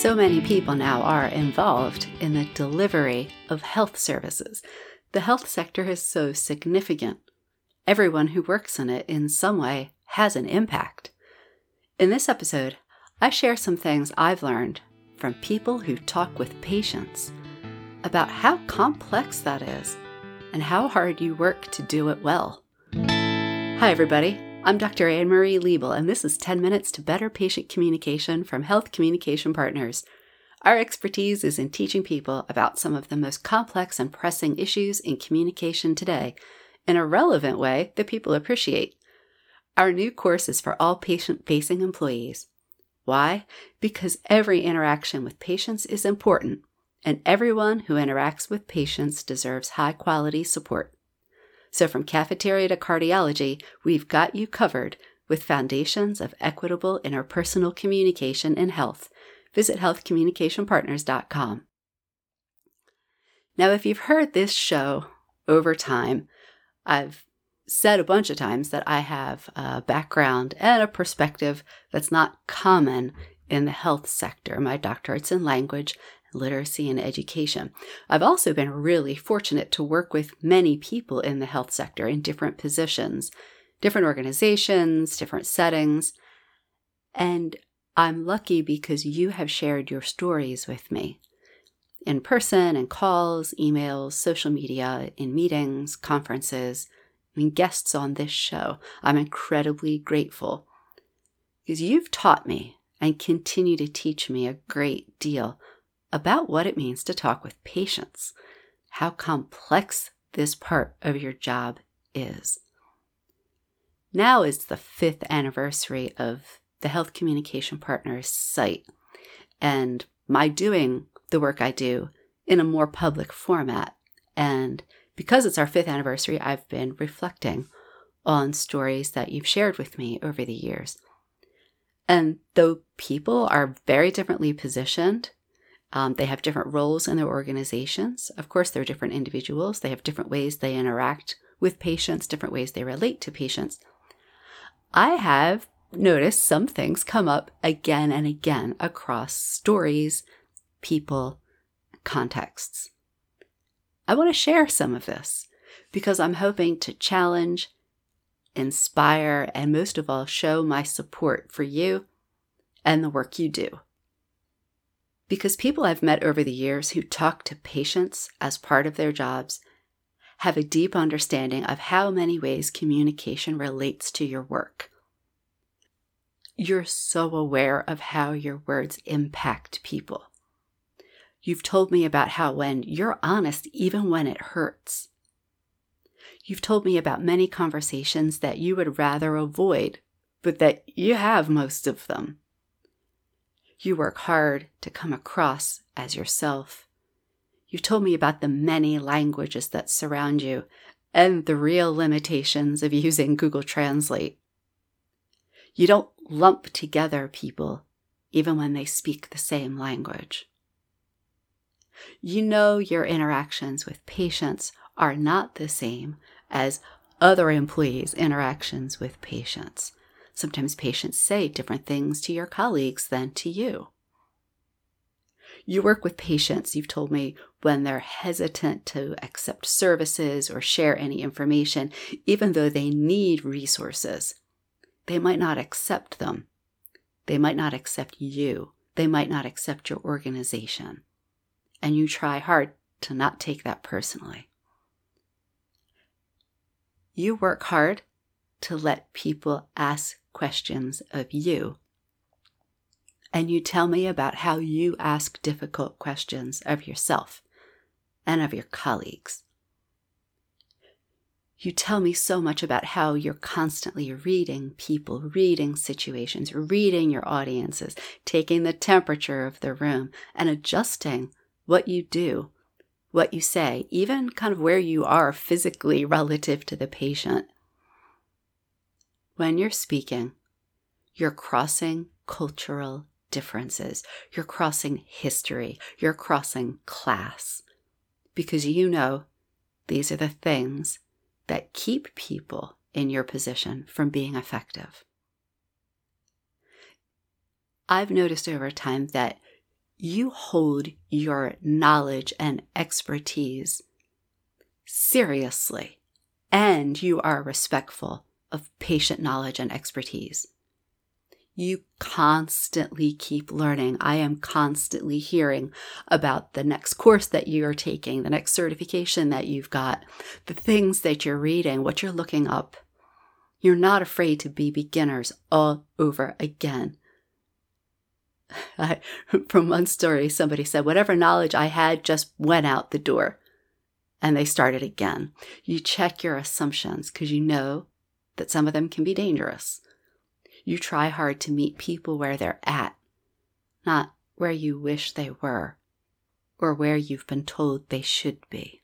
So many people now are involved in the delivery of health services. The health sector is so significant. Everyone who works in it in some way has an impact. In this episode, I share some things I've learned from people who talk with patients about how complex that is and how hard you work to do it well. Hi, everybody. I'm Dr. Anne Marie Liebel, and this is 10 Minutes to Better Patient Communication from Health Communication Partners. Our expertise is in teaching people about some of the most complex and pressing issues in communication today in a relevant way that people appreciate. Our new course is for all patient facing employees. Why? Because every interaction with patients is important, and everyone who interacts with patients deserves high quality support. So, from cafeteria to cardiology, we've got you covered with foundations of equitable interpersonal communication in health. Visit healthcommunicationpartners.com. Now, if you've heard this show over time, I've said a bunch of times that I have a background and a perspective that's not common in the health sector. My doctorate's in language literacy, and education. I've also been really fortunate to work with many people in the health sector in different positions, different organizations, different settings. And I'm lucky because you have shared your stories with me in person and calls, emails, social media, in meetings, conferences, I mean, guests on this show. I'm incredibly grateful because you've taught me and continue to teach me a great deal about what it means to talk with patients, how complex this part of your job is. Now is the fifth anniversary of the Health Communication Partners site, and my doing the work I do in a more public format. And because it's our fifth anniversary, I've been reflecting on stories that you've shared with me over the years. And though people are very differently positioned um, they have different roles in their organizations. Of course, they're different individuals. They have different ways they interact with patients, different ways they relate to patients. I have noticed some things come up again and again across stories, people, contexts. I want to share some of this because I'm hoping to challenge, inspire, and most of all, show my support for you and the work you do because people I've met over the years who talk to patients as part of their jobs have a deep understanding of how many ways communication relates to your work. You're so aware of how your words impact people. You've told me about how when you're honest, even when it hurts, You've told me about many conversations that you would rather avoid, but that you have most of them. You work hard to come across as yourself. You told me about the many languages that surround you and the real limitations of using Google Translate. You don't lump together people even when they speak the same language. You know your interactions with patients are not the same as other employees' interactions with patients. Sometimes patients say different things to your colleagues than to you. You work with patients, you've told me, when they're hesitant to accept services or share any information, even though they need resources. They might not accept them. They might not accept you. They might not accept your organization. And you try hard to not take that personally. You work hard to let people ask questions of you. And you tell me about how you ask difficult questions of yourself and of your colleagues. You tell me so much about how you're constantly reading people, reading situations, reading your audiences, taking the temperature of the room, and adjusting what you do, what you say, even kind of where you are physically relative to the patient when you're speaking, you're crossing cultural differences, you're crossing history, you're crossing class, because you know these are the things that keep people in your position from being effective. I've noticed over time that you hold your knowledge and expertise seriously, and you are respectful of patient knowledge and expertise. You constantly keep learning. I am constantly hearing about the next course that you are taking, the next certification that you've got, the things that you're reading, what you're looking up. You're not afraid to be beginners all over again. I, from one story, somebody said, Whatever knowledge I had just went out the door. And they started again. You check your assumptions because you know that some of them can be dangerous. You try hard to meet people where they're at, not where you wish they were or where you've been told they should be.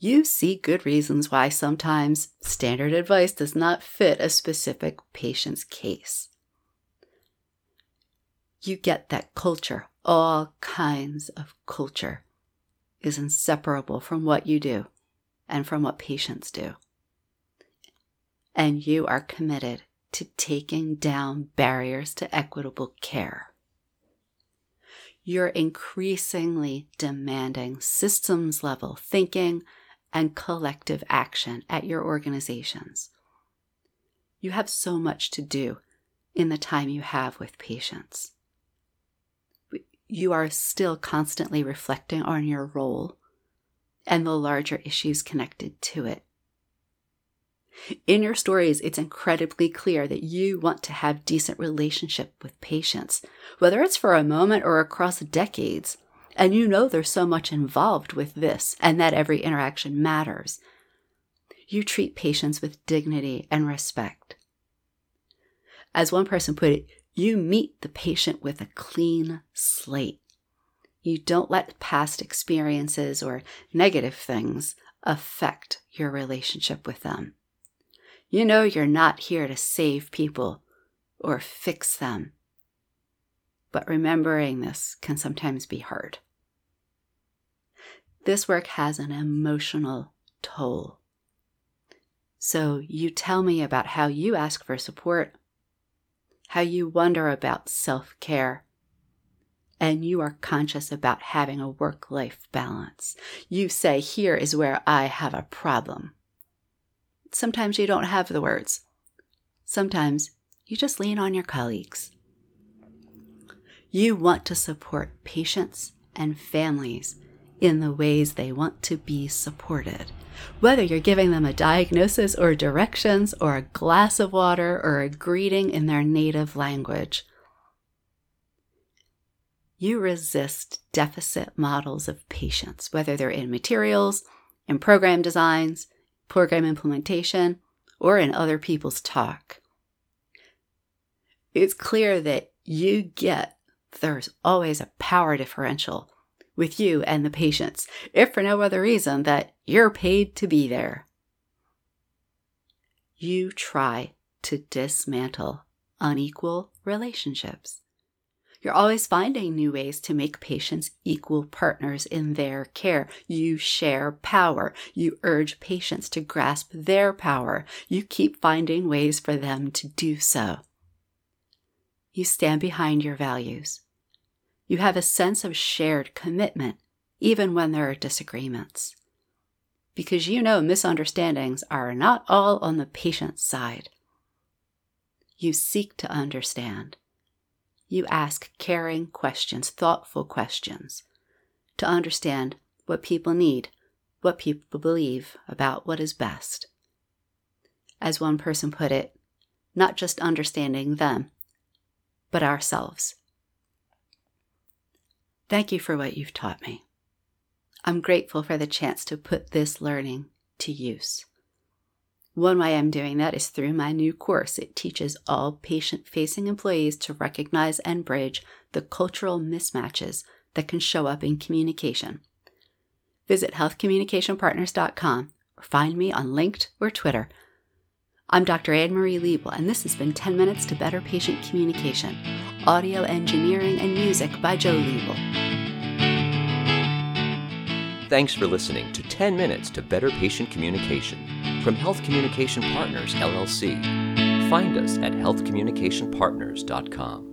You see good reasons why sometimes standard advice does not fit a specific patient's case you get that culture, all kinds of culture, is inseparable from what you do and from what patients do. And you are committed to taking down barriers to equitable care. You're increasingly demanding systems level thinking and collective action at your organizations. You have so much to do in the time you have with patients you are still constantly reflecting on your role and the larger issues connected to it. In your stories, it's incredibly clear that you want to have decent relationship with patients, whether it's for a moment or across decades. And you know there's so much involved with this and that every interaction matters. You treat patients with dignity and respect. As one person put it, you meet the patient with a clean slate. You don't let past experiences or negative things affect your relationship with them. You know you're not here to save people or fix them. But remembering this can sometimes be hard. This work has an emotional toll. So you tell me about how you ask for support how you wonder about self care, and you are conscious about having a work life balance. You say, Here is where I have a problem. Sometimes you don't have the words. Sometimes you just lean on your colleagues. You want to support patients and families in the ways they want to be supported. Whether you're giving them a diagnosis or directions or a glass of water or a greeting in their native language. You resist deficit models of patients, whether they're in materials, in program designs, program implementation, or in other people's talk. It's clear that you get there's always a power differential with you and the patients, if for no other reason that you're paid to be there. You try to dismantle unequal relationships. You're always finding new ways to make patients equal partners in their care. You share power. You urge patients to grasp their power. You keep finding ways for them to do so. You stand behind your values. You have a sense of shared commitment, even when there are disagreements. Because you know misunderstandings are not all on the patient's side. You seek to understand. You ask caring questions, thoughtful questions, to understand what people need, what people believe about what is best. As one person put it, not just understanding them, but ourselves. Thank you for what you've taught me. I'm grateful for the chance to put this learning to use. One way I'm doing that is through my new course. It teaches all patient facing employees to recognize and bridge the cultural mismatches that can show up in communication. Visit healthcommunicationpartners.com or find me on LinkedIn or Twitter. I'm Dr. Anne Marie Liebel, and this has been 10 Minutes to Better Patient Communication audio engineering and music by Joe Liebel. Thanks for listening to 10 Minutes to Better Patient Communication from Health Communication Partners, LLC. find us at healthcommunicationpartners.com.